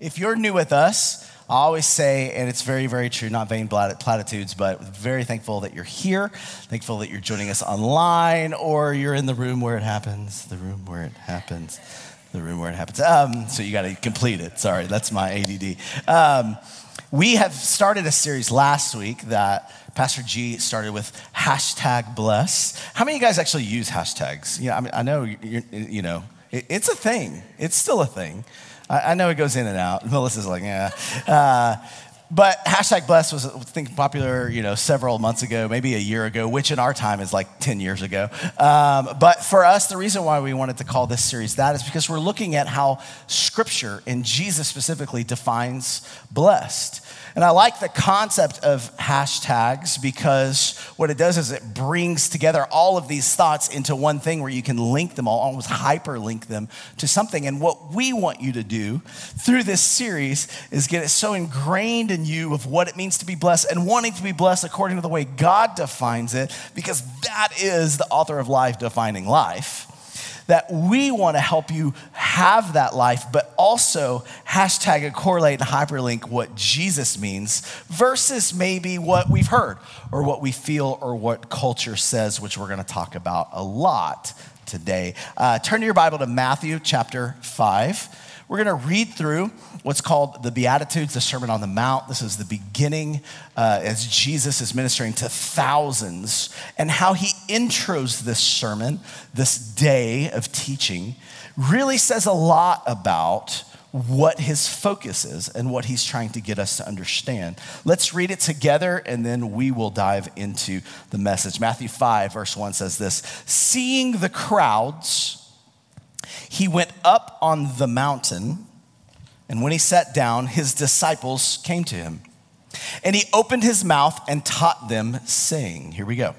If you're new with us, I always say, and it's very, very true, not vain platitudes, but very thankful that you're here, thankful that you're joining us online, or you're in the room where it happens, the room where it happens, the room where it happens. Um, so you got to complete it. Sorry, that's my ADD. Um, we have started a series last week that Pastor G started with hashtag bless. How many of you guys actually use hashtags? Yeah, I mean, I know, you know, it's a thing. It's still a thing. I, I know it goes in and out. Melissa's like, yeah. Uh, but hashtag blessed was, I think, popular, you know, several months ago, maybe a year ago, which in our time is like 10 years ago. Um, but for us, the reason why we wanted to call this series that is because we're looking at how Scripture, and Jesus specifically, defines blessed. And I like the concept of hashtags because what it does is it brings together all of these thoughts into one thing where you can link them all, almost hyperlink them to something. And what we want you to do through this series is get it so ingrained in you of what it means to be blessed and wanting to be blessed according to the way God defines it, because that is the author of life defining life that we want to help you have that life, but also hashtag and correlate and hyperlink what Jesus means versus maybe what we've heard or what we feel or what culture says, which we're going to talk about a lot today. Uh, turn to your Bible to Matthew chapter 5. We're going to read through what's called the Beatitudes, the Sermon on the Mount. This is the beginning uh, as Jesus is ministering to thousands, and how he intros this sermon, this day of teaching, really says a lot about what his focus is and what he's trying to get us to understand. Let's read it together and then we will dive into the message. Matthew 5, verse 1 says this Seeing the crowds, he went up on the mountain, and when he sat down, his disciples came to him. And he opened his mouth and taught them, saying, Here we go.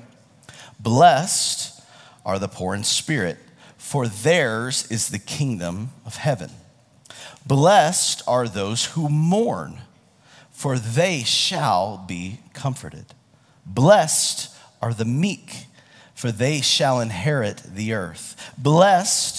Blessed are the poor in spirit, for theirs is the kingdom of heaven. Blessed are those who mourn, for they shall be comforted. Blessed are the meek, for they shall inherit the earth. Blessed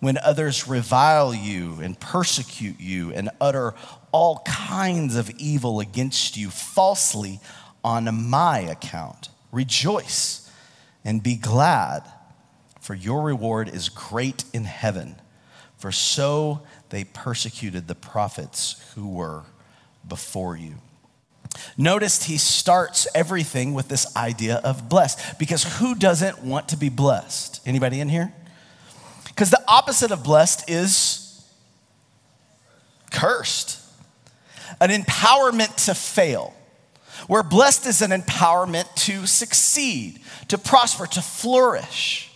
when others revile you and persecute you and utter all kinds of evil against you falsely on my account. Rejoice and be glad, for your reward is great in heaven. For so they persecuted the prophets who were before you. Notice he starts everything with this idea of blessed because who doesn't want to be blessed? Anybody in here? Because the opposite of blessed is cursed, an empowerment to fail. Where blessed is an empowerment to succeed, to prosper, to flourish.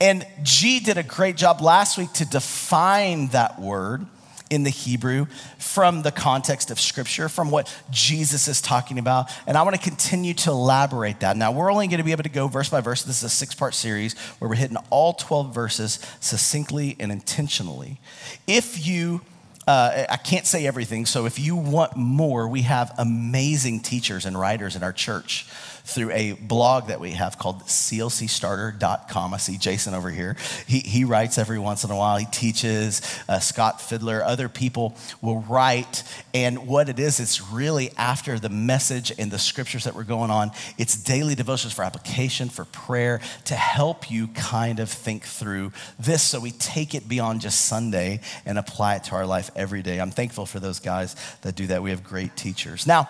And G did a great job last week to define that word in the Hebrew from the context of Scripture, from what Jesus is talking about. And I want to continue to elaborate that. Now, we're only going to be able to go verse by verse. This is a six part series where we're hitting all 12 verses succinctly and intentionally. If you uh, I can't say everything, so if you want more, we have amazing teachers and writers in our church through a blog that we have called clcstarter.com. I see Jason over here. He, he writes every once in a while. He teaches. Uh, Scott Fiddler, other people will write. And what it is, it's really after the message and the scriptures that we're going on. It's daily devotions for application, for prayer, to help you kind of think through this so we take it beyond just Sunday and apply it to our life every day. I'm thankful for those guys that do that. We have great teachers. Now,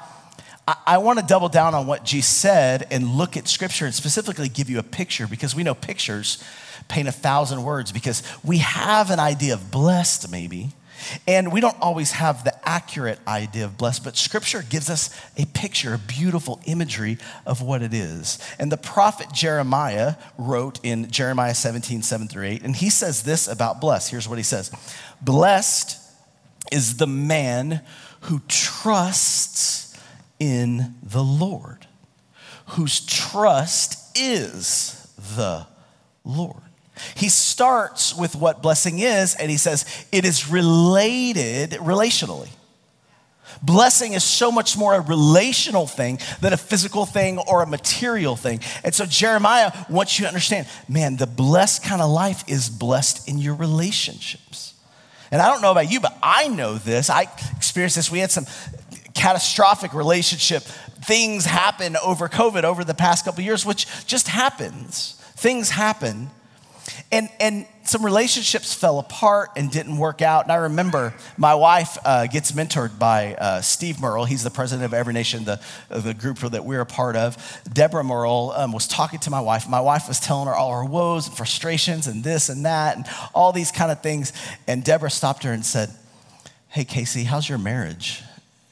I, want to double down on what G said and look at scripture and specifically give you a picture because we know pictures paint a thousand words because we have an idea of blessed, maybe. And we don't always have the accurate idea of blessed, but scripture gives us a picture, a beautiful imagery of what it is. And the prophet Jeremiah wrote in Jeremiah 17, 7 through 8, and he says this about blessed. Here's what he says Blessed is the man who trusts in the Lord, whose trust is the Lord. He starts with what blessing is, and he says it is related relationally. Blessing is so much more a relational thing than a physical thing or a material thing. And so Jeremiah wants you to understand man, the blessed kind of life is blessed in your relationships. And I don't know about you, but I know this. I experienced this. We had some catastrophic relationship things happen over COVID over the past couple years, which just happens. Things happen. And, and some relationships fell apart and didn't work out. And I remember my wife uh, gets mentored by uh, Steve Murrell. He's the president of Every Nation, the, the group that we're a part of. Deborah Murrell um, was talking to my wife. My wife was telling her all her woes and frustrations and this and that and all these kind of things. And Deborah stopped her and said, Hey, Casey, how's your marriage?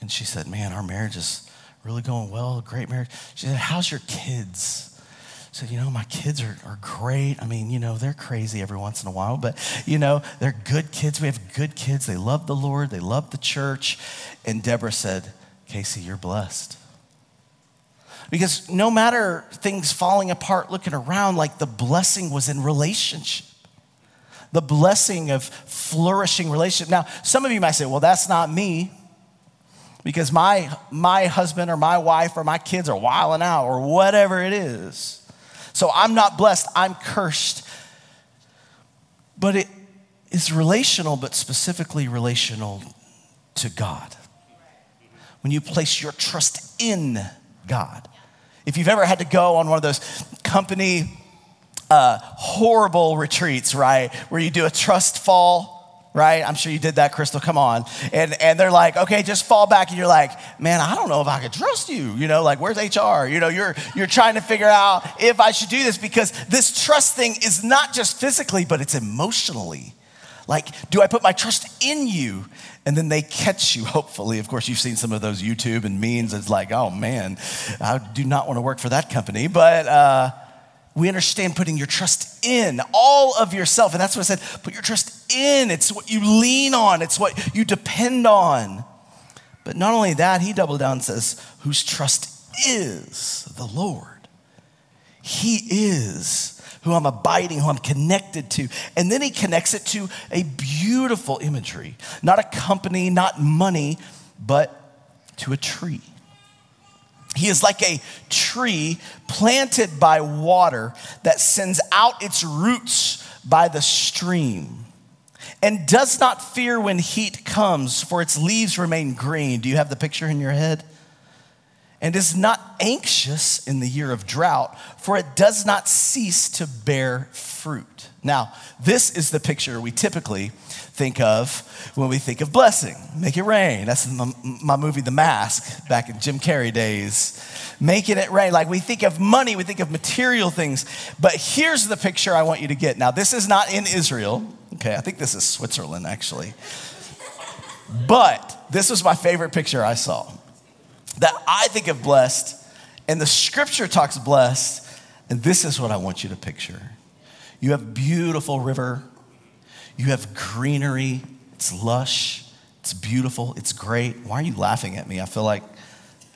And she said, Man, our marriage is really going well, great marriage. She said, How's your kids? I said, you know, my kids are, are great. I mean, you know, they're crazy every once in a while, but, you know, they're good kids. We have good kids. They love the Lord, they love the church. And Deborah said, Casey, you're blessed. Because no matter things falling apart, looking around, like the blessing was in relationship. The blessing of flourishing relationship. Now, some of you might say, well, that's not me because my, my husband or my wife or my kids are wilding out or whatever it is. So I'm not blessed, I'm cursed. But it is relational, but specifically relational to God. When you place your trust in God. If you've ever had to go on one of those company uh, horrible retreats, right, where you do a trust fall right? I'm sure you did that, Crystal. Come on. And, and they're like, okay, just fall back. And you're like, man, I don't know if I could trust you. You know, like, where's HR? You know, you're, you're trying to figure out if I should do this because this trust thing is not just physically, but it's emotionally. Like, do I put my trust in you? And then they catch you, hopefully. Of course, you've seen some of those YouTube and memes. It's like, oh man, I do not want to work for that company. But, uh, we understand putting your trust in all of yourself. And that's what I said put your trust in. It's what you lean on, it's what you depend on. But not only that, he doubled down and says, whose trust is the Lord. He is who I'm abiding, who I'm connected to. And then he connects it to a beautiful imagery not a company, not money, but to a tree. He is like a tree planted by water that sends out its roots by the stream and does not fear when heat comes, for its leaves remain green. Do you have the picture in your head? And is not anxious in the year of drought, for it does not cease to bear fruit. Now, this is the picture we typically think of when we think of blessing. Make it rain. That's my, my, movie, The Mask, back in Jim Carrey days. Making it rain. Like we think of money, we think of material things. But here's the picture I want you to get. Now, this is not in Israel. Okay, I think this is Switzerland, actually. But this was my favorite picture I saw that I think of blessed, and the scripture talks blessed, and this is what I want you to picture. You have beautiful river you have greenery, it's lush, it's beautiful, it's great. Why are you laughing at me? I feel like,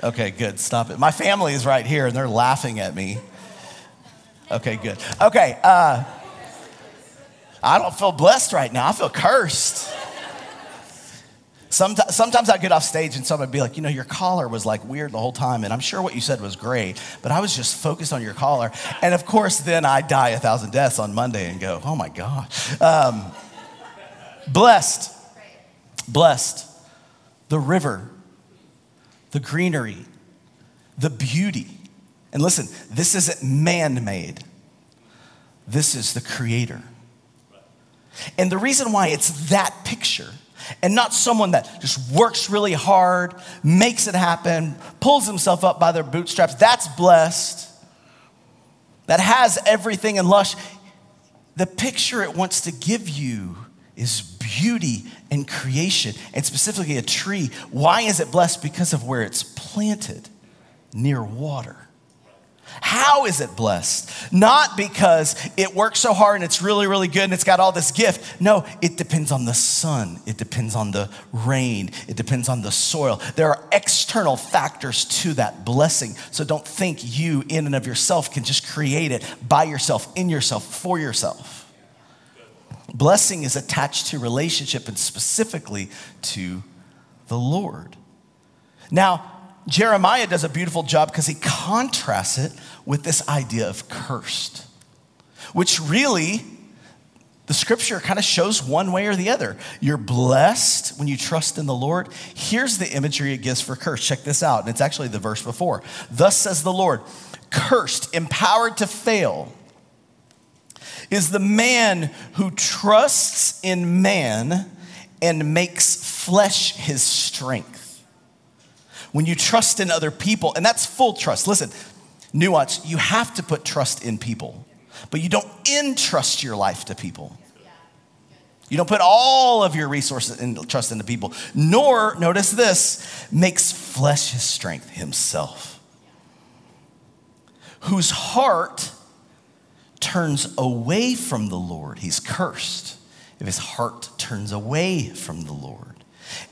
okay, good, stop it. My family is right here and they're laughing at me. Okay, good. Okay, uh, I don't feel blessed right now, I feel cursed. Sometimes, sometimes I get off stage and someone would be like, you know, your collar was like weird the whole time. And I'm sure what you said was great, but I was just focused on your collar. And of course, then I die a thousand deaths on Monday and go, oh my God. Um, Blessed, blessed. The river, the greenery, the beauty. And listen, this isn't man made, this is the creator. And the reason why it's that picture and not someone that just works really hard, makes it happen, pulls himself up by their bootstraps, that's blessed, that has everything and lush. The picture it wants to give you is beauty and creation, and specifically a tree. Why is it blessed? Because of where it's planted near water. How is it blessed? Not because it works so hard and it's really, really good and it's got all this gift. No, it depends on the sun. It depends on the rain. It depends on the soil. There are external factors to that blessing. So don't think you, in and of yourself, can just create it by yourself, in yourself, for yourself. Blessing is attached to relationship and specifically to the Lord. Now, Jeremiah does a beautiful job because he contrasts it with this idea of cursed, which really the scripture kind of shows one way or the other. You're blessed when you trust in the Lord. Here's the imagery it gives for curse. Check this out. And it's actually the verse before. Thus says the Lord, cursed, empowered to fail, is the man who trusts in man and makes flesh his strength when you trust in other people, and that's full trust. Listen, nuance, you have to put trust in people, but you don't entrust your life to people. You don't put all of your resources and trust into people, nor, notice this, makes flesh his strength himself, whose heart turns away from the Lord. He's cursed if his heart turns away from the Lord.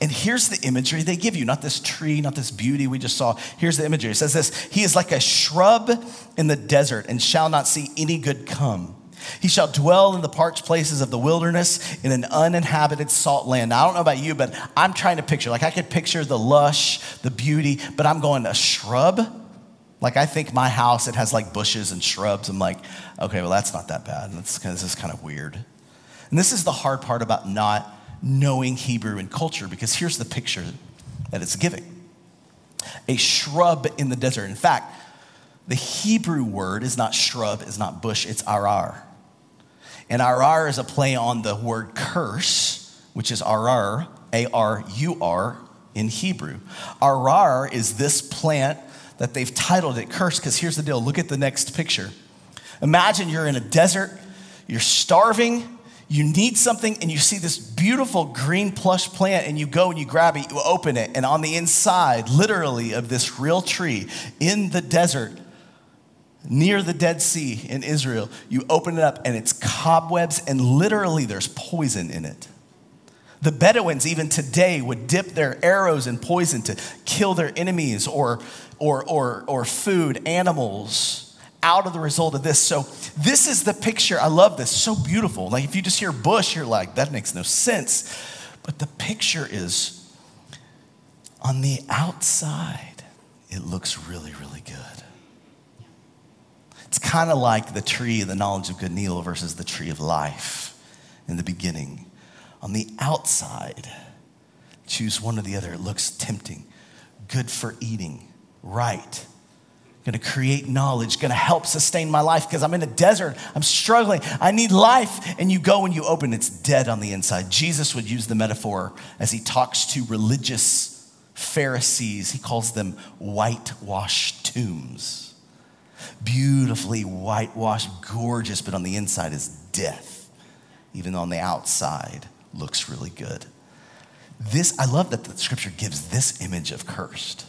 And here's the imagery they give you not this tree, not this beauty we just saw. Here's the imagery it says this He is like a shrub in the desert and shall not see any good come. He shall dwell in the parched places of the wilderness in an uninhabited salt land. Now, I don't know about you, but I'm trying to picture, like, I could picture the lush, the beauty, but I'm going, a shrub? Like, I think my house, it has like bushes and shrubs. I'm like, okay, well, that's not that bad. That's, this is kind of weird. And this is the hard part about not knowing Hebrew and culture because here's the picture that it's giving a shrub in the desert. In fact, the Hebrew word is not shrub, is not bush, it's arar. And arar is a play on the word curse, which is arur, A R U R in Hebrew. Arar is this plant that they've titled it curse because here's the deal look at the next picture. Imagine you're in a desert, you're starving, you need something and you see this beautiful green plush plant and you go and you grab it, you open it, and on the inside, literally, of this real tree in the desert, near the Dead Sea in Israel, you open it up and it's cobwebs and literally there's poison in it. The Bedouins, even today, would dip their arrows in poison to kill their enemies or, or, or, or food, animals out of the result of this. So, this is the picture. I love this. So beautiful. Like, if you just hear bush, you're like, that makes no sense. But the picture is on the outside, it looks really, really good. It's kind of like the tree of the knowledge of good and evil versus the tree of life in the beginning. On the outside, choose one or the other. It looks tempting, good for eating, right going to create knowledge, going to help sustain my life because I'm in a desert. I'm struggling. I need life. And you go and you open, it's dead on the inside. Jesus would use the metaphor as he talks to religious Pharisees. He calls them whitewashed tombs. Beautifully whitewashed, gorgeous, but on the inside is death, even on the outside looks really good. This, I love that the scripture gives this image of cursed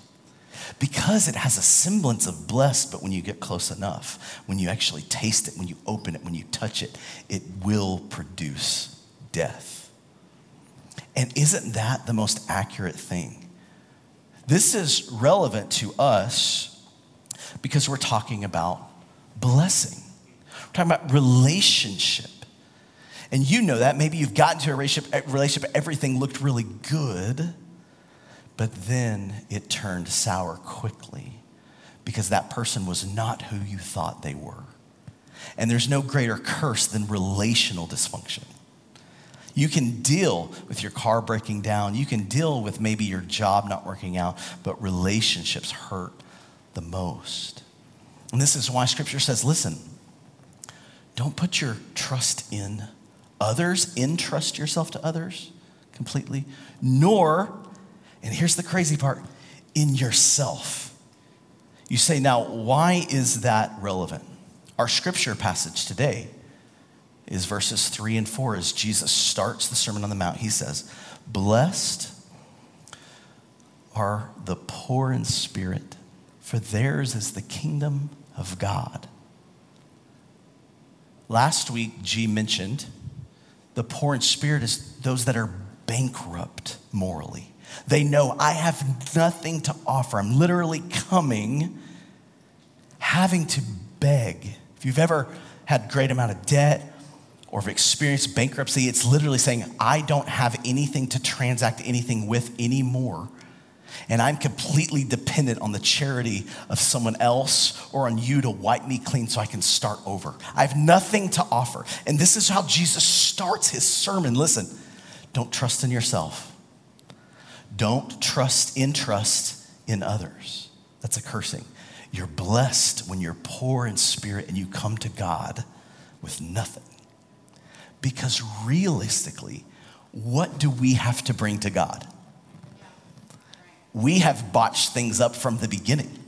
because it has a semblance of blessed, but when you get close enough, when you actually taste it, when you open it, when you touch it, it will produce death. And isn't that the most accurate thing? This is relevant to us because we're talking about blessing. We're talking about relationship. And you know that. Maybe you've gotten to a relationship, relationship everything looked really good but then it turned sour quickly because that person was not who you thought they were. And there's no greater curse than relational dysfunction. You can deal with your car breaking down, you can deal with maybe your job not working out, but relationships hurt the most. And this is why scripture says listen, don't put your trust in others, entrust yourself to others completely, nor and here's the crazy part in yourself. You say, now, why is that relevant? Our scripture passage today is verses three and four as Jesus starts the Sermon on the Mount. He says, Blessed are the poor in spirit, for theirs is the kingdom of God. Last week, G mentioned the poor in spirit is those that are bankrupt morally. They know I have nothing to offer. I'm literally coming having to beg. If you've ever had great amount of debt or have experienced bankruptcy, it's literally saying, I don't have anything to transact anything with anymore. And I'm completely dependent on the charity of someone else or on you to wipe me clean so I can start over. I have nothing to offer. And this is how Jesus starts his sermon. Listen, don't trust in yourself. Don't trust in trust in others. That's a cursing. You're blessed when you're poor in spirit and you come to God with nothing. Because realistically, what do we have to bring to God? We have botched things up from the beginning.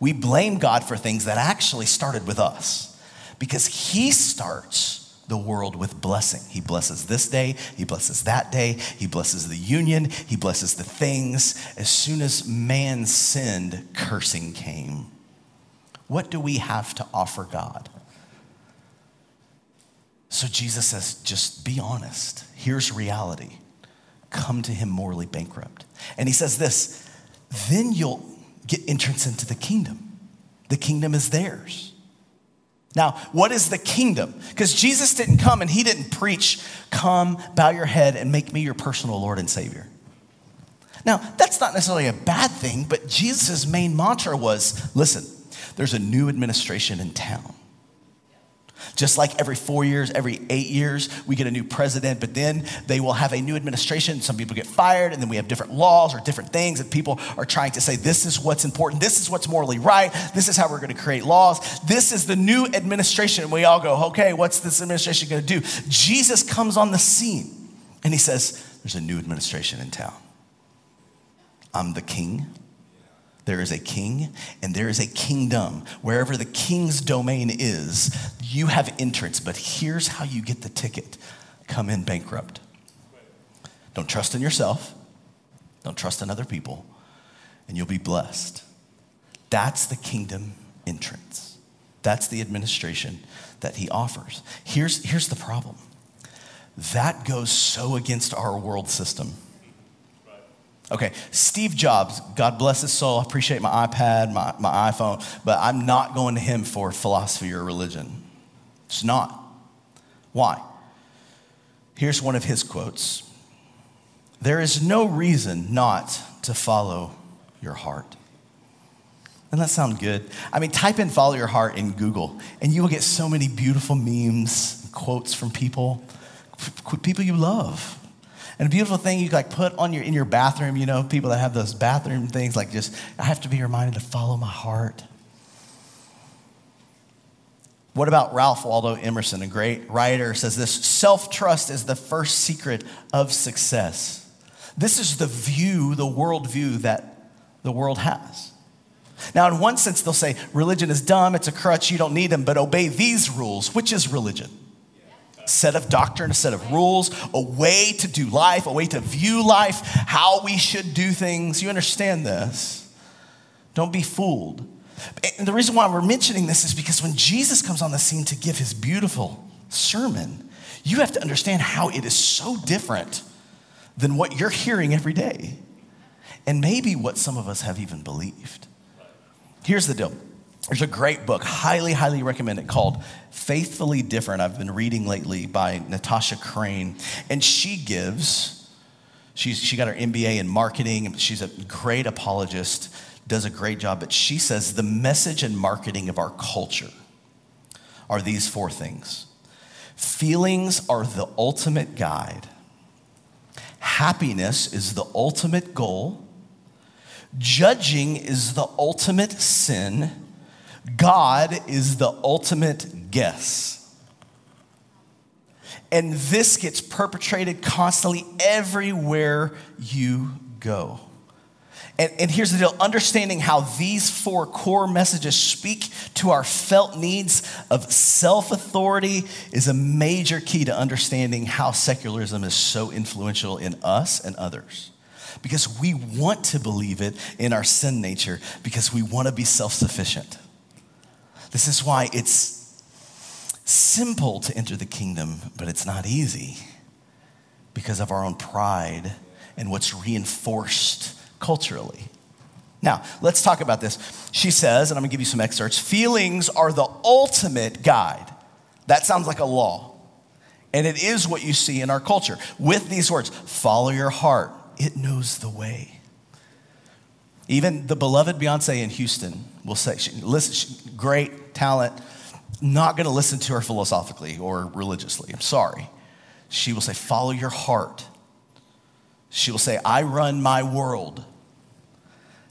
We blame God for things that actually started with us because He starts the world with blessing. He blesses this day, He blesses that day, He blesses the union, He blesses the things. As soon as man sinned, cursing came. What do we have to offer God? So Jesus says, just be honest. Here's reality. Come to Him morally bankrupt. And He says this then you'll get entrance into the kingdom. The kingdom is theirs. Now, what is the kingdom? Because Jesus didn't come and he didn't preach, come, bow your head, and make me your personal Lord and Savior. Now, that's not necessarily a bad thing, but Jesus' main mantra was listen, there's a new administration in town. Just like every four years, every eight years, we get a new president, but then they will have a new administration. Some people get fired, and then we have different laws or different things that people are trying to say this is what's important, this is what's morally right, this is how we're going to create laws. This is the new administration. And we all go, okay, what's this administration going to do? Jesus comes on the scene and he says, There's a new administration in town. I'm the king. There is a king and there is a kingdom. Wherever the king's domain is, you have entrance. But here's how you get the ticket come in bankrupt. Don't trust in yourself, don't trust in other people, and you'll be blessed. That's the kingdom entrance. That's the administration that he offers. Here's, here's the problem that goes so against our world system. Okay, Steve Jobs, God bless his soul. I appreciate my iPad, my, my iPhone, but I'm not going to him for philosophy or religion. It's not. Why? Here's one of his quotes There is no reason not to follow your heart. Doesn't that sound good? I mean, type in follow your heart in Google, and you will get so many beautiful memes, quotes from people, people you love. And a beautiful thing you like put on your in your bathroom, you know, people that have those bathroom things, like just I have to be reminded to follow my heart. What about Ralph Waldo Emerson, a great writer, says this self-trust is the first secret of success. This is the view, the worldview that the world has. Now, in one sense, they'll say religion is dumb, it's a crutch, you don't need them, but obey these rules, which is religion set of doctrine, a set of rules, a way to do life, a way to view life, how we should do things. You understand this. Don't be fooled. And the reason why we're mentioning this is because when Jesus comes on the scene to give his beautiful sermon, you have to understand how it is so different than what you're hearing every day, and maybe what some of us have even believed. Here's the deal there's a great book, highly, highly recommend it, called Faithfully Different. I've been reading lately by Natasha Crain. And she gives, she's, she got her MBA in marketing. She's a great apologist, does a great job. But she says the message and marketing of our culture are these four things feelings are the ultimate guide, happiness is the ultimate goal, judging is the ultimate sin God is the ultimate guest. And this gets perpetrated constantly everywhere you go. And, and, here's the deal understanding how these four core messages speak to our felt needs of self authority is a major key to understanding how secularism is so influential in us and others. Because we want to believe it in our sin nature, because we want to be self sufficient. This is why it's simple to enter the kingdom, but it's not easy because of our own pride and what's reinforced culturally. Now, let's talk about this. She says, and I'm gonna give you some excerpts feelings are the ultimate guide. That sounds like a law. And it is what you see in our culture with these words follow your heart, it knows the way. Even the beloved Beyonce in Houston will say, she, listen, she, great talent, not gonna listen to her philosophically or religiously. I'm sorry. She will say, follow your heart. She will say, I run my world.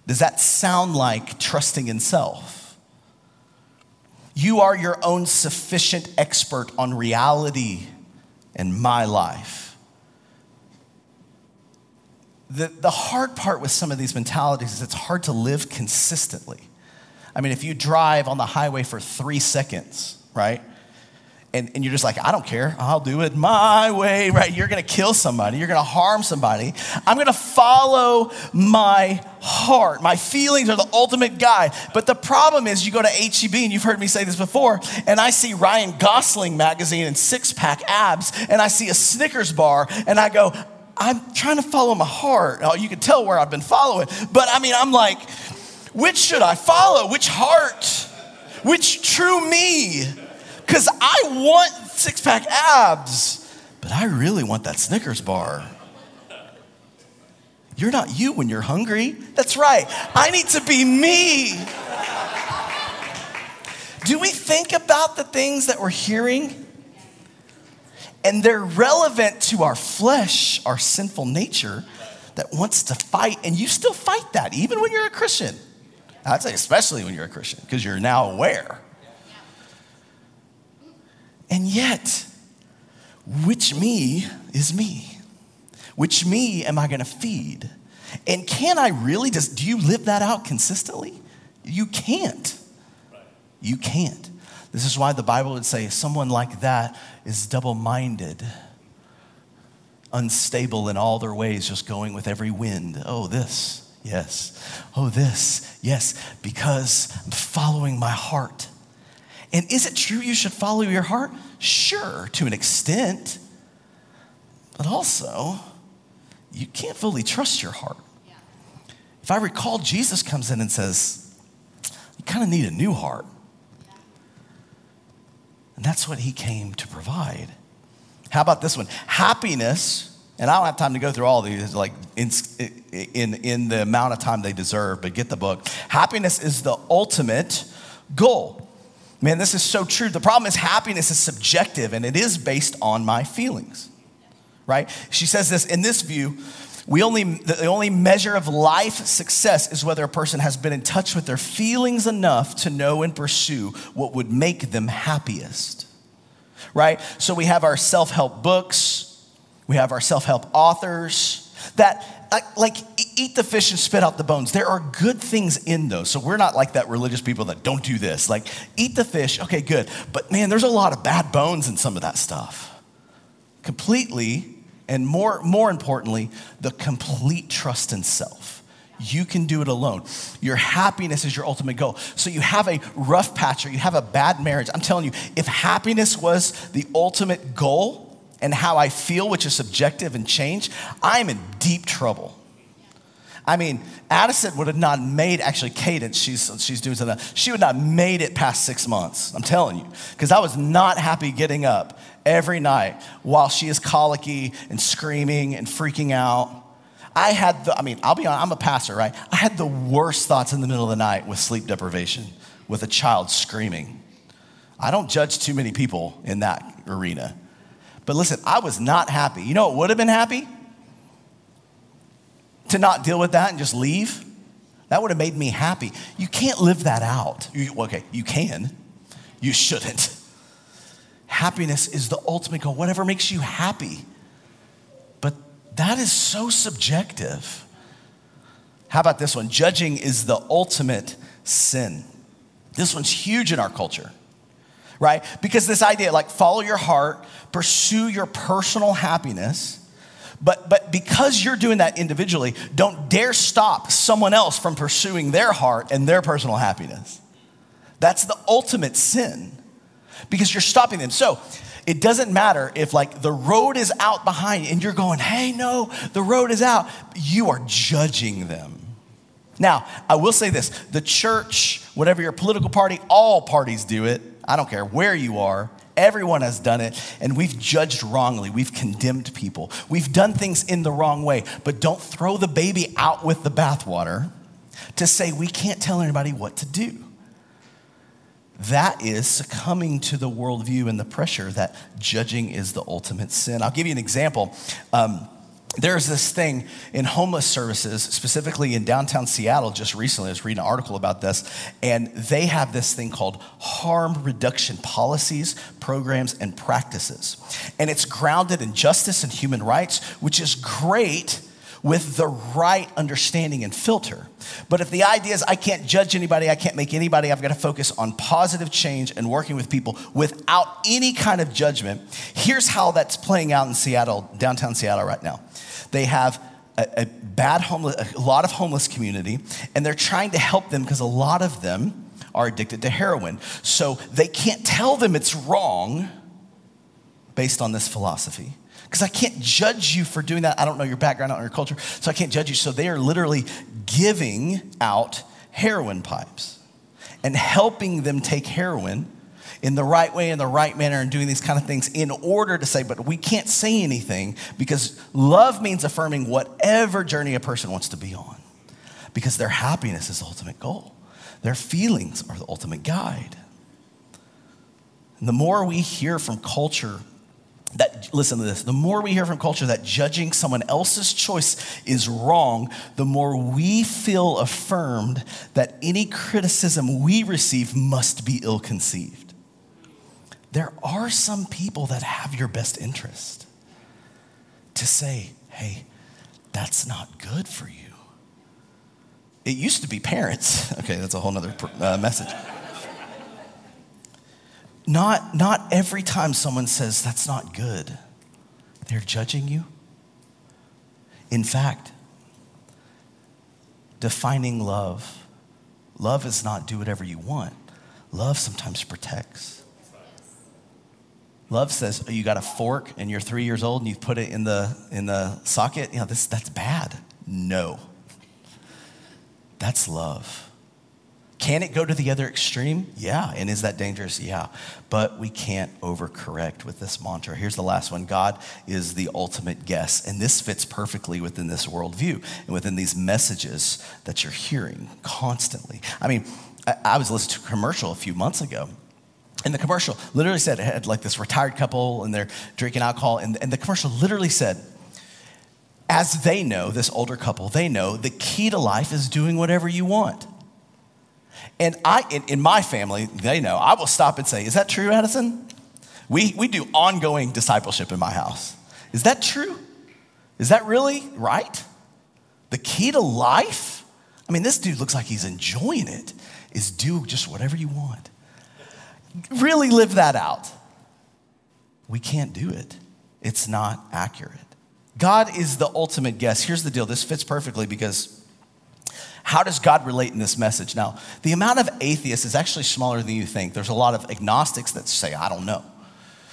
Does that sound like trusting in self? You are your own sufficient expert on reality and my life. The, the hard part with some of these mentalities is it's hard to live consistently. I mean, if you drive on the highway for three seconds, right? and, and you're just like, I don't care. I'll do it my way, right? You're gonna kill somebody. You're gonna harm somebody. I'm gonna follow my heart. My feelings are the ultimate guide. But the problem is, you go to HEB, and you've heard me say this before, and I see Ryan Gosling magazine and six pack abs, and I see a Snickers bar, and I go, I'm trying to follow my heart. Oh, you can tell where I've been following. But I mean, I'm like, which should I follow? Which heart? Which true me? because I want six pack abs, but I really want that Snickers bar. You're not you when you're hungry. That's right. I need to be me. Do we think about the things that we're hearing? And they're relevant to our flesh, our sinful nature that wants to fight, and you still fight that even when you're a Christian. I'd say, especially when you're a Christian, because you're now aware. And yet, which me is me? Which me am I gonna feed? And can I really just, do you live that out consistently? You can't. You can't. This is why the Bible would say someone like that is double minded, unstable in all their ways, just going with every wind. Oh, this, yes. Oh, this, yes, because I'm following my heart. And is it true you should follow your heart? Sure, to an extent. But also, you can't fully trust your heart. If I recall, Jesus comes in and says, You kind of need a new heart. And that's what he came to provide. How about this one? Happiness, and I don't have time to go through all these, like in, in, in the amount of time they deserve, but get the book. Happiness is the ultimate goal. Man, this is so true. The problem is happiness is subjective and it is based on my feelings, right? She says this in this view, we only, the only measure of life success is whether a person has been in touch with their feelings enough to know and pursue what would make them happiest, right? So we have our self help books, we have our self help authors that like, eat the fish and spit out the bones. There are good things in those. So we're not like that religious people that don't do this. Like, eat the fish, okay, good. But man, there's a lot of bad bones in some of that stuff. Completely, and more, more importantly, the complete trust in self. You can do it alone. Your happiness is your ultimate goal. So you have a rough patch or you have a bad marriage. I'm telling you, if happiness was the ultimate goal, and how I feel, which is subjective and change, I'm in deep trouble. I mean, Addison would have not made, actually, Cadence, she's, she's doing something, she would not made it past six months. I'm telling you. Because I was not happy getting up every night while she is colicky and screaming and freaking out. I had the, I mean, I'll be honest, I'm a pastor, right? I had the worst thoughts in the middle of the night with sleep deprivation, with a child screaming. I don't judge too many people in that arena. But listen, I was not happy. You know what would have been happy? To not deal with that and just leave. That would have made me happy. You can't live that out. You, okay, you can. You shouldn't. Happiness is the ultimate goal, whatever makes you happy. But that is so subjective. How about this one? Judging is the ultimate sin. This one's huge in our culture right? Because this idea, like follow your heart, pursue your personal happiness. But, but because you're doing that individually, don't dare stop someone else from pursuing their heart and their personal happiness. That's the ultimate sin because you're stopping them. So it doesn't matter if like the road is out behind you and you're going, hey, no, the road is out. You are judging them. Now, I will say this the church, whatever your political party, all parties do it. I don't care where you are. Everyone has done it, and we've judged wrongly. We've condemned people. We've done things in the wrong way, but don't throw the baby out with the bathwater to say we can't tell anybody what to do. That is succumbing to the worldview and the pressure that judging is the ultimate sin. I'll give you an example. Um, there's this thing in homeless services, specifically in downtown Seattle, just recently. I was reading an article about this, and they have this thing called harm reduction policies, programs, and practices. And it's grounded in justice and human rights, which is great with the right understanding and filter. But if the idea is I can't judge anybody, I can't make anybody, I've got to focus on positive change and working with people without any kind of judgment, here's how that's playing out in Seattle, downtown Seattle right now. They have a, a bad homeless, a lot of homeless community, and they're trying to help them because a lot of them are addicted to heroin. So they can't tell them it's wrong based on this philosophy. Because I can't judge you for doing that. I don't know your background, I don't know your culture, so I can't judge you. So they are literally giving out heroin pipes and helping them take heroin in the right way, in the right manner, and doing these kind of things in order to say, but we can't say anything because love means affirming whatever journey a person wants to be on because their happiness is the ultimate goal. Their feelings are the ultimate guide. And the more we hear from culture that listen to this the more we hear from culture that judging someone else's choice is wrong the more we feel affirmed that any criticism we receive must be ill conceived there are some people that have your best interest to say, hey, that's not good for you. It used to be parents. Okay, that's a whole other uh, message. Not, not every time someone says that's not good, they're judging you. In fact, defining love, love is not do whatever you want, love sometimes protects. Love says, oh, you got a fork and you're three years old and you put it in the, in the socket. You know, this, that's bad. No. That's love. Can it go to the other extreme? Yeah. And is that dangerous? Yeah. But we can't overcorrect with this mantra. Here's the last one God is the ultimate guest. And this fits perfectly within this worldview and within these messages that you're hearing constantly. I mean, I, was listening to a commercial a few months ago and the commercial literally said it had like this retired couple and they're drinking alcohol. And, and the commercial literally said, as they know, this older couple, they know the key to life is doing whatever you want. And I, in, in my family, they know, I will stop and say, Is that true, Addison? We, we do ongoing discipleship in my house. Is that true? Is that really right? The key to life? I mean, this dude looks like he's enjoying it, is do just whatever you want really live that out. We can't do it, it's not accurate. God is the ultimate guest. Here's the deal this fits perfectly because how does God relate in this message? Now, the amount of atheists is actually smaller than you think. There's a lot of agnostics that say, I don't know.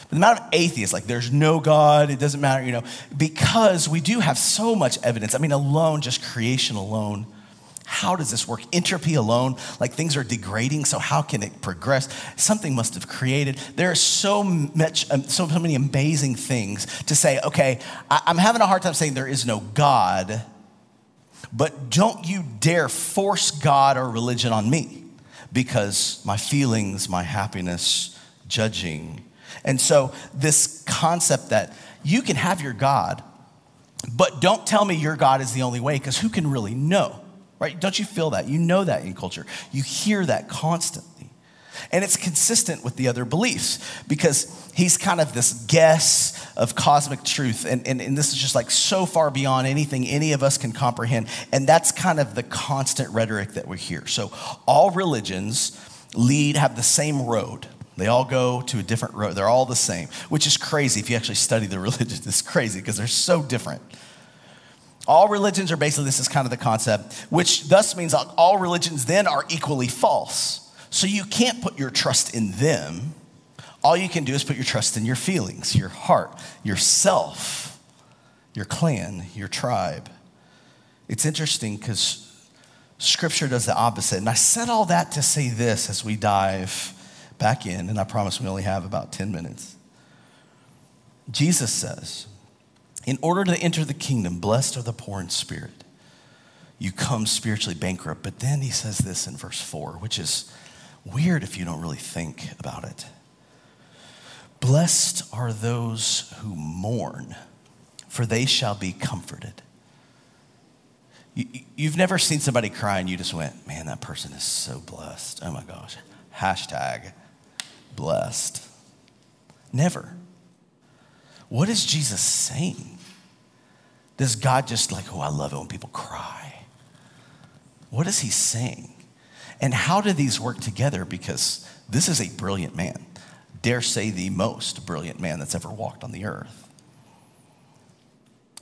But the amount of atheists, like there's no God, it doesn't matter, you know, because we do have so much evidence. I mean, alone, just creation alone how does this work? Entropy alone, like things are degrading, so how can it progress? Something must have created. There are so much, um, so many amazing things to say. Okay, I'm having a hard time saying there is no God, but don't you dare force God or religion on me, because my feelings, my happiness, judging, and so this concept that you can have your God, but don't tell me your God is the only way, because who can really know? right? Don't you feel that? You know that in culture. You hear that constantly. And it's consistent with the other beliefs because he's kind of this guess of cosmic truth. And, and, and this is just like so far beyond anything any of us can comprehend. And that's kind of the constant rhetoric that we hear. So all religions lead, have the same road. They all go to a different road. They're all the same, which is crazy if you actually study the religions. It's crazy because they're so different. All religions are basically, this is kind of the concept, which thus means all religions then are equally false. So you can't put your trust in them. All you can do is put your trust in your feelings, your heart, yourself, your clan, your tribe. It's interesting because Scripture does the opposite. And I said all that to say this as we dive back in, and I promise we only have about 10 minutes. Jesus says, In order to enter the kingdom, blessed are the poor in spirit. You come spiritually bankrupt. But then he says this in verse 4, which is weird if you don't really think about it. Blessed are those who mourn, for they shall be comforted. You, have never seen somebody cry and you just went, man, that person is so blessed. Oh my gosh. Hashtag blessed. Never. What is Jesus saying? Does God just like, oh, I love it when people cry? What is he saying? And how do these work together? Because this is a brilliant man. Dare say the most brilliant man that's ever walked on the earth.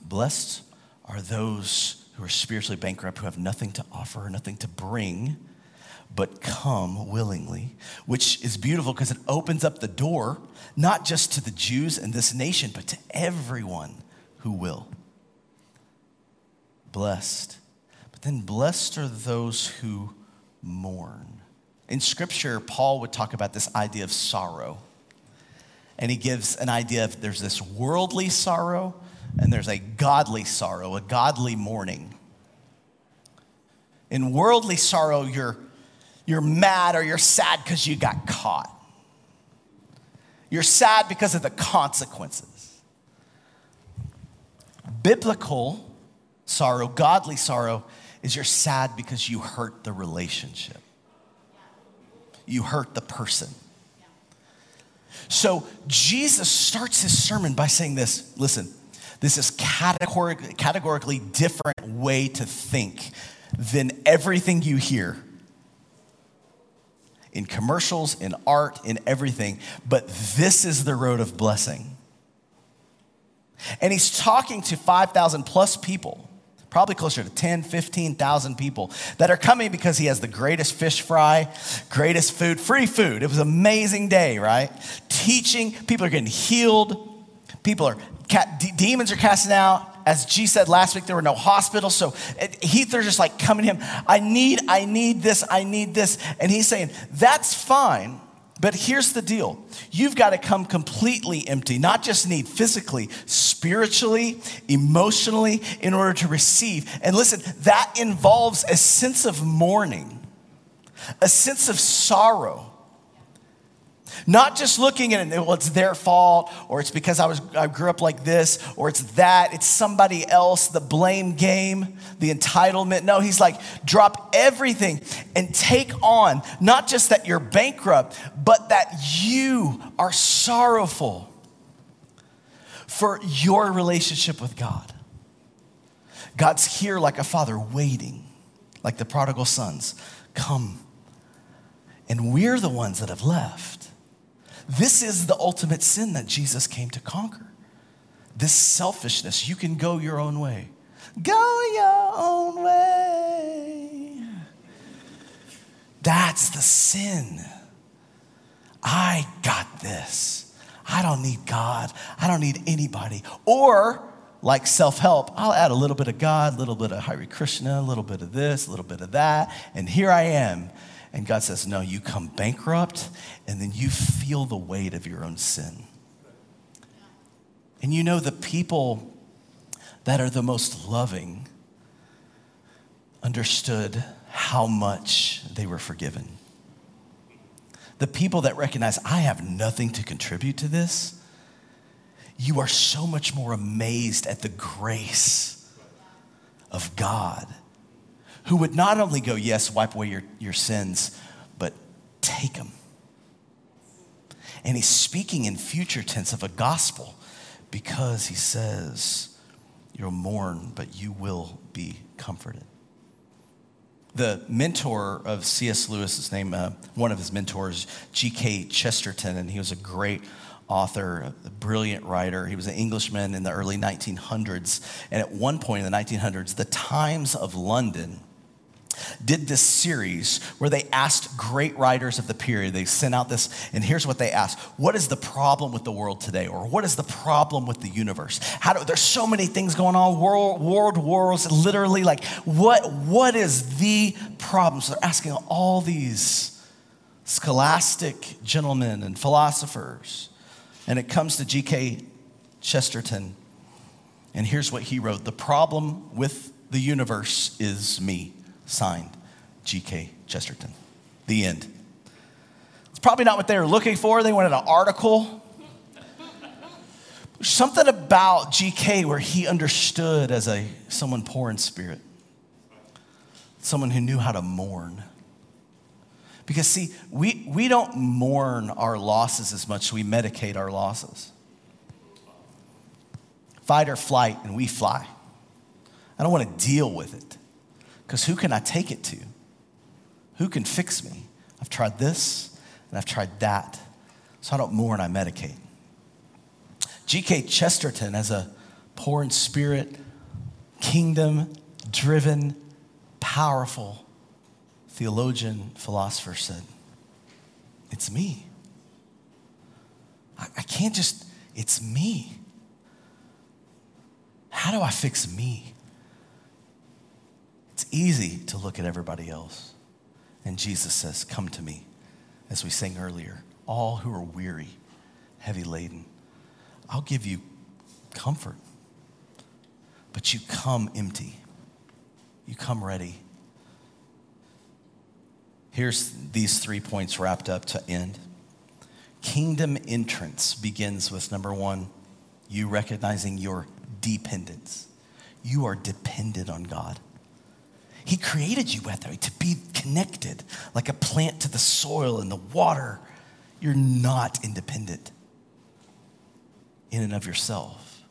Blessed are those who are spiritually bankrupt, who have nothing to offer, nothing to bring, but come willingly, which is beautiful because it opens up the door, not just to the Jews in this nation, but to everyone who will. Blessed. But then blessed are those who mourn. In scripture, Paul would talk about this idea of sorrow. And he gives an idea of there's this worldly sorrow and there's a godly sorrow, a godly mourning. In worldly sorrow, you're you're mad or you're sad because you got caught. You're sad because of the consequences. Biblical sorrow, godly sorrow, is you're sad because you hurt the relationship. You hurt the person. So Jesus starts his sermon by saying this listen, this is categoric, categorically different way to think than everything you hear in commercials, in art, in everything. But this is the road of blessing. And he's talking to 5,000 plus people, probably closer to 10, 15,000 people that are coming because he has the greatest fish fry, greatest food, free food. It was an amazing day, right? Teaching, people are getting healed, people are, demons are casting out, as G said last week, there were no hospitals. So Heath, they're just like coming to him. I need, I need this, I need this. And he's saying, that's fine. But here's the deal you've got to come completely empty, not just need physically, spiritually, emotionally, in order to receive. And listen, that involves a sense of mourning, a sense of sorrow not just looking at it, well, oh, it's their fault, or it's because I, was, I grew up like this, or it's that, it's somebody else, the blame game, the entitlement. No, he's like, drop everything and take on, not just that you're bankrupt, but that you are sorrowful for your relationship with God. God's here like a father waiting, like the prodigal sons. Come. And we're the ones that have left. This is the ultimate sin that Jesus came to conquer. This selfishness. You can go your own way. Go your own way. That's the sin. I got this. I don't need God. I don't need anybody. Or, like self help, I'll add a little bit of God, a little bit of Hare Krishna, a little bit of this, a little bit of that, and here I am. And God says, No, you come bankrupt and then you feel the weight of your own sin. And you know, the people that are the most loving understood how much they were forgiven. The people that recognize, I have nothing to contribute to this, you are so much more amazed at the grace of God who would not only go, Yes, wipe away your, your sins, but take them. And he's speaking in future tense of a gospel because he says, You'll mourn, but you will be comforted. The mentor of C.S. Lewis, name, uh, one of his mentors, G.K. Chesterton, and he was a great author, a brilliant writer. He was an Englishman in the early 1900s. And at one point in the 1900s, the Times of London did this series where they asked great writers of the period, they sent out this, and here's what they asked What is the problem with the world today? Or what is the problem with the universe? How do, there's so many things going on, world, world wars, literally, like, what, what is the problem? So they're asking all these scholastic gentlemen and philosophers. And it comes to G.K. Chesterton. And here's what he wrote The problem with the universe is me. Signed, G.K. Chesterton. The end. It's probably not what they were looking for. They wanted an article. Something about GK where he understood as a someone poor in spirit, someone who knew how to mourn. Because see, we, we don't mourn our losses as much as we medicate our losses. Fight or flight, and we fly. I don't want to deal with it. Because who can I take it to? Who can fix me? I've tried this and I've tried that. So I don't mourn, I medicate. G.K. Chesterton, as a poor in spirit, kingdom driven, powerful theologian, philosopher, said, It's me. I, I can't just, it's me. How do I fix me? It's easy to look at everybody else. And Jesus says, Come to me, as we sang earlier, all who are weary, heavy laden. I'll give you comfort. But you come empty, you come ready. Here's these three points wrapped up to end. Kingdom entrance begins with number one, you recognizing your dependence. You are dependent on God. He created you that way to be connected like a plant to the soil and the water. You're not independent in and of yourself.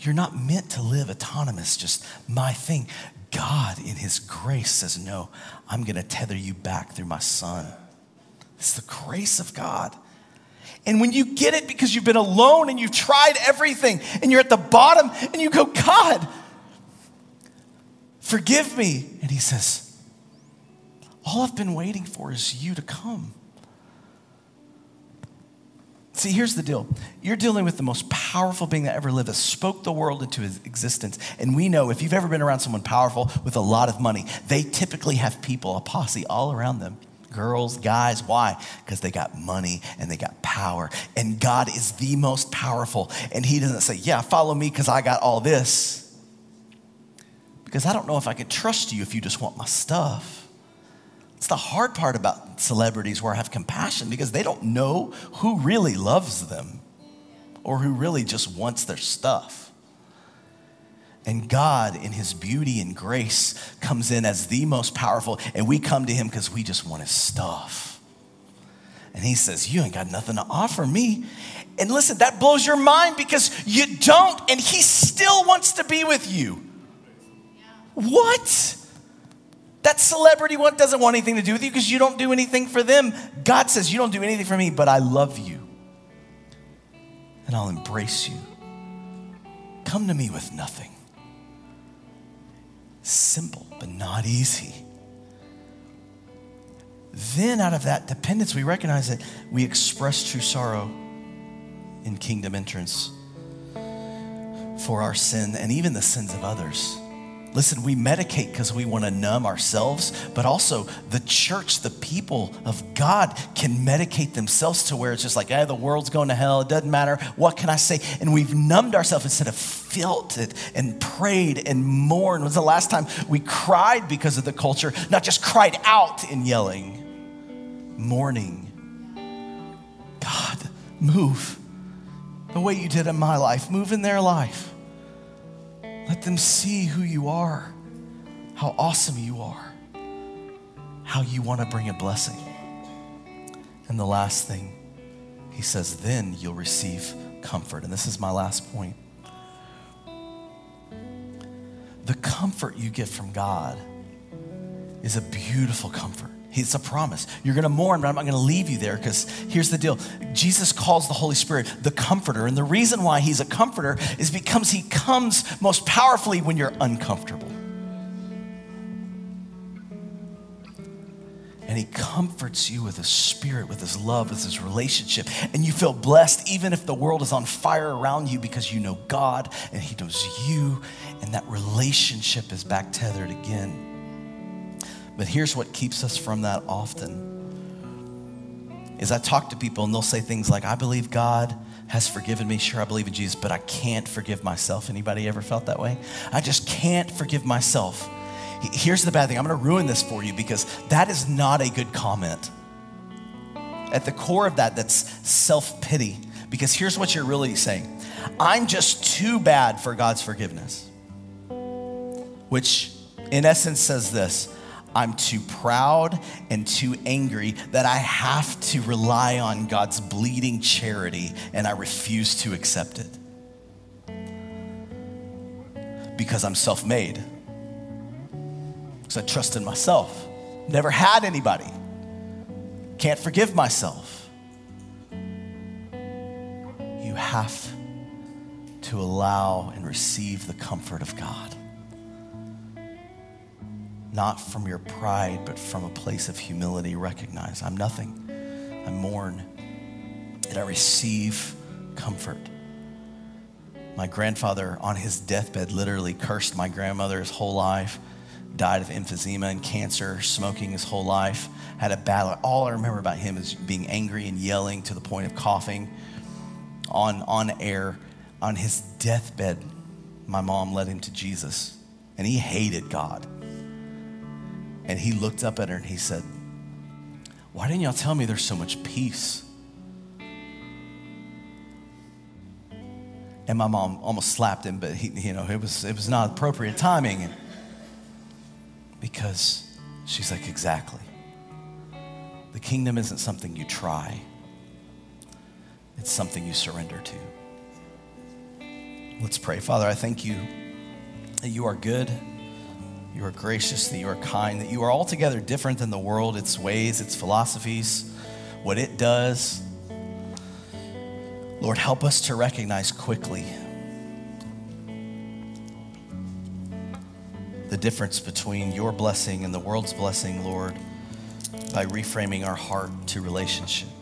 You're not meant to live autonomous, just my thing. God, in His grace, says, No, I'm going to tether you back through my Son. It's the grace of God. And when you get it because you've been alone and you've tried everything and you're at the bottom and you go, God, forgive me. And He says, All I've been waiting for is you to come. See, here's the deal. You're dealing with the most powerful being that ever lived, that spoke the world into existence. And we know if you've ever been around someone powerful with a lot of money, they typically have people, a posse all around them girls, guys. Why? Because they got money and they got power. And God is the most powerful. And He doesn't say, Yeah, follow me because I got all this. Because I don't know if I could trust you if you just want my stuff. It's the hard part about celebrities where I have compassion because they don't know who really loves them or who really just wants their stuff. And God, in His beauty and grace, comes in as the most powerful, and we come to Him because we just want His stuff. And He says, You ain't got nothing to offer me. And listen, that blows your mind because you don't, and He still wants to be with you. What? That celebrity one doesn't want anything to do with you because you don't do anything for them. God says, You don't do anything for me, but I love you. And I'll embrace you. Come to me with nothing. Simple, but not easy. Then, out of that dependence, we recognize that we express true sorrow in kingdom entrance for our sin and even the sins of others. Listen, we medicate because we want to numb ourselves, but also the church, the people of God can medicate themselves to where it's just like, hey, the world's going to hell. It doesn't matter. What can I say? And we've numbed ourselves instead of felt it and prayed and mourned. When was the last time we cried because of the culture, not just cried out in yelling, mourning? God, move the way you did in my life, move in their life. Let them see who you are, how awesome you are, how you want to bring a blessing. And the last thing, he says, then you'll receive comfort. And this is my last point. The comfort you get from God is a beautiful comfort. It's a promise. You're going to mourn, but I'm not going to leave you there because here's the deal. Jesus calls the Holy Spirit the comforter. And the reason why he's a comforter is because he comes most powerfully when you're uncomfortable. And he comforts you with his spirit, with his love, with his relationship. And you feel blessed even if the world is on fire around you because you know God and he knows you. And that relationship is back tethered again. But here's what keeps us from that often is I talk to people and they'll say things like, I believe God has forgiven me. Sure, I believe in Jesus, but I can't forgive myself. Anybody ever felt that way? I just can't forgive myself. Here's the bad thing I'm gonna ruin this for you because that is not a good comment. At the core of that, that's self pity. Because here's what you're really saying I'm just too bad for God's forgiveness. Which, in essence, says this I'm too proud and too angry that I have to rely on God's bleeding charity and I refuse to accept it. Because I'm self made. Because I trust in myself. Never had anybody. Can't forgive myself. You have to allow and receive the comfort of God not from your pride, but from a place of humility. Recognize I'm nothing. I mourn and I receive comfort. My grandfather, on his deathbed, literally cursed my grandmother his whole life, died of emphysema and cancer, smoking his whole life, had a battle. All I remember about him is being angry and yelling to the point of coughing on, on air. On his deathbed, my mom led him to Jesus, and he hated God. And he looked up at her and he said, Why didn't y'all tell me there's so much peace? And my mom almost slapped him, but he, you know, it was, it was not appropriate timing. Because she's like, Exactly. The kingdom isn't something you try, it's something you surrender to. Let's pray. Father, I thank you that you are good you are gracious, that you are kind, that you are altogether different than the world, its ways, its philosophies, what it does. Lord, help us to recognize quickly the difference between your blessing and the world's blessing, Lord, by reframing our heart to relationship.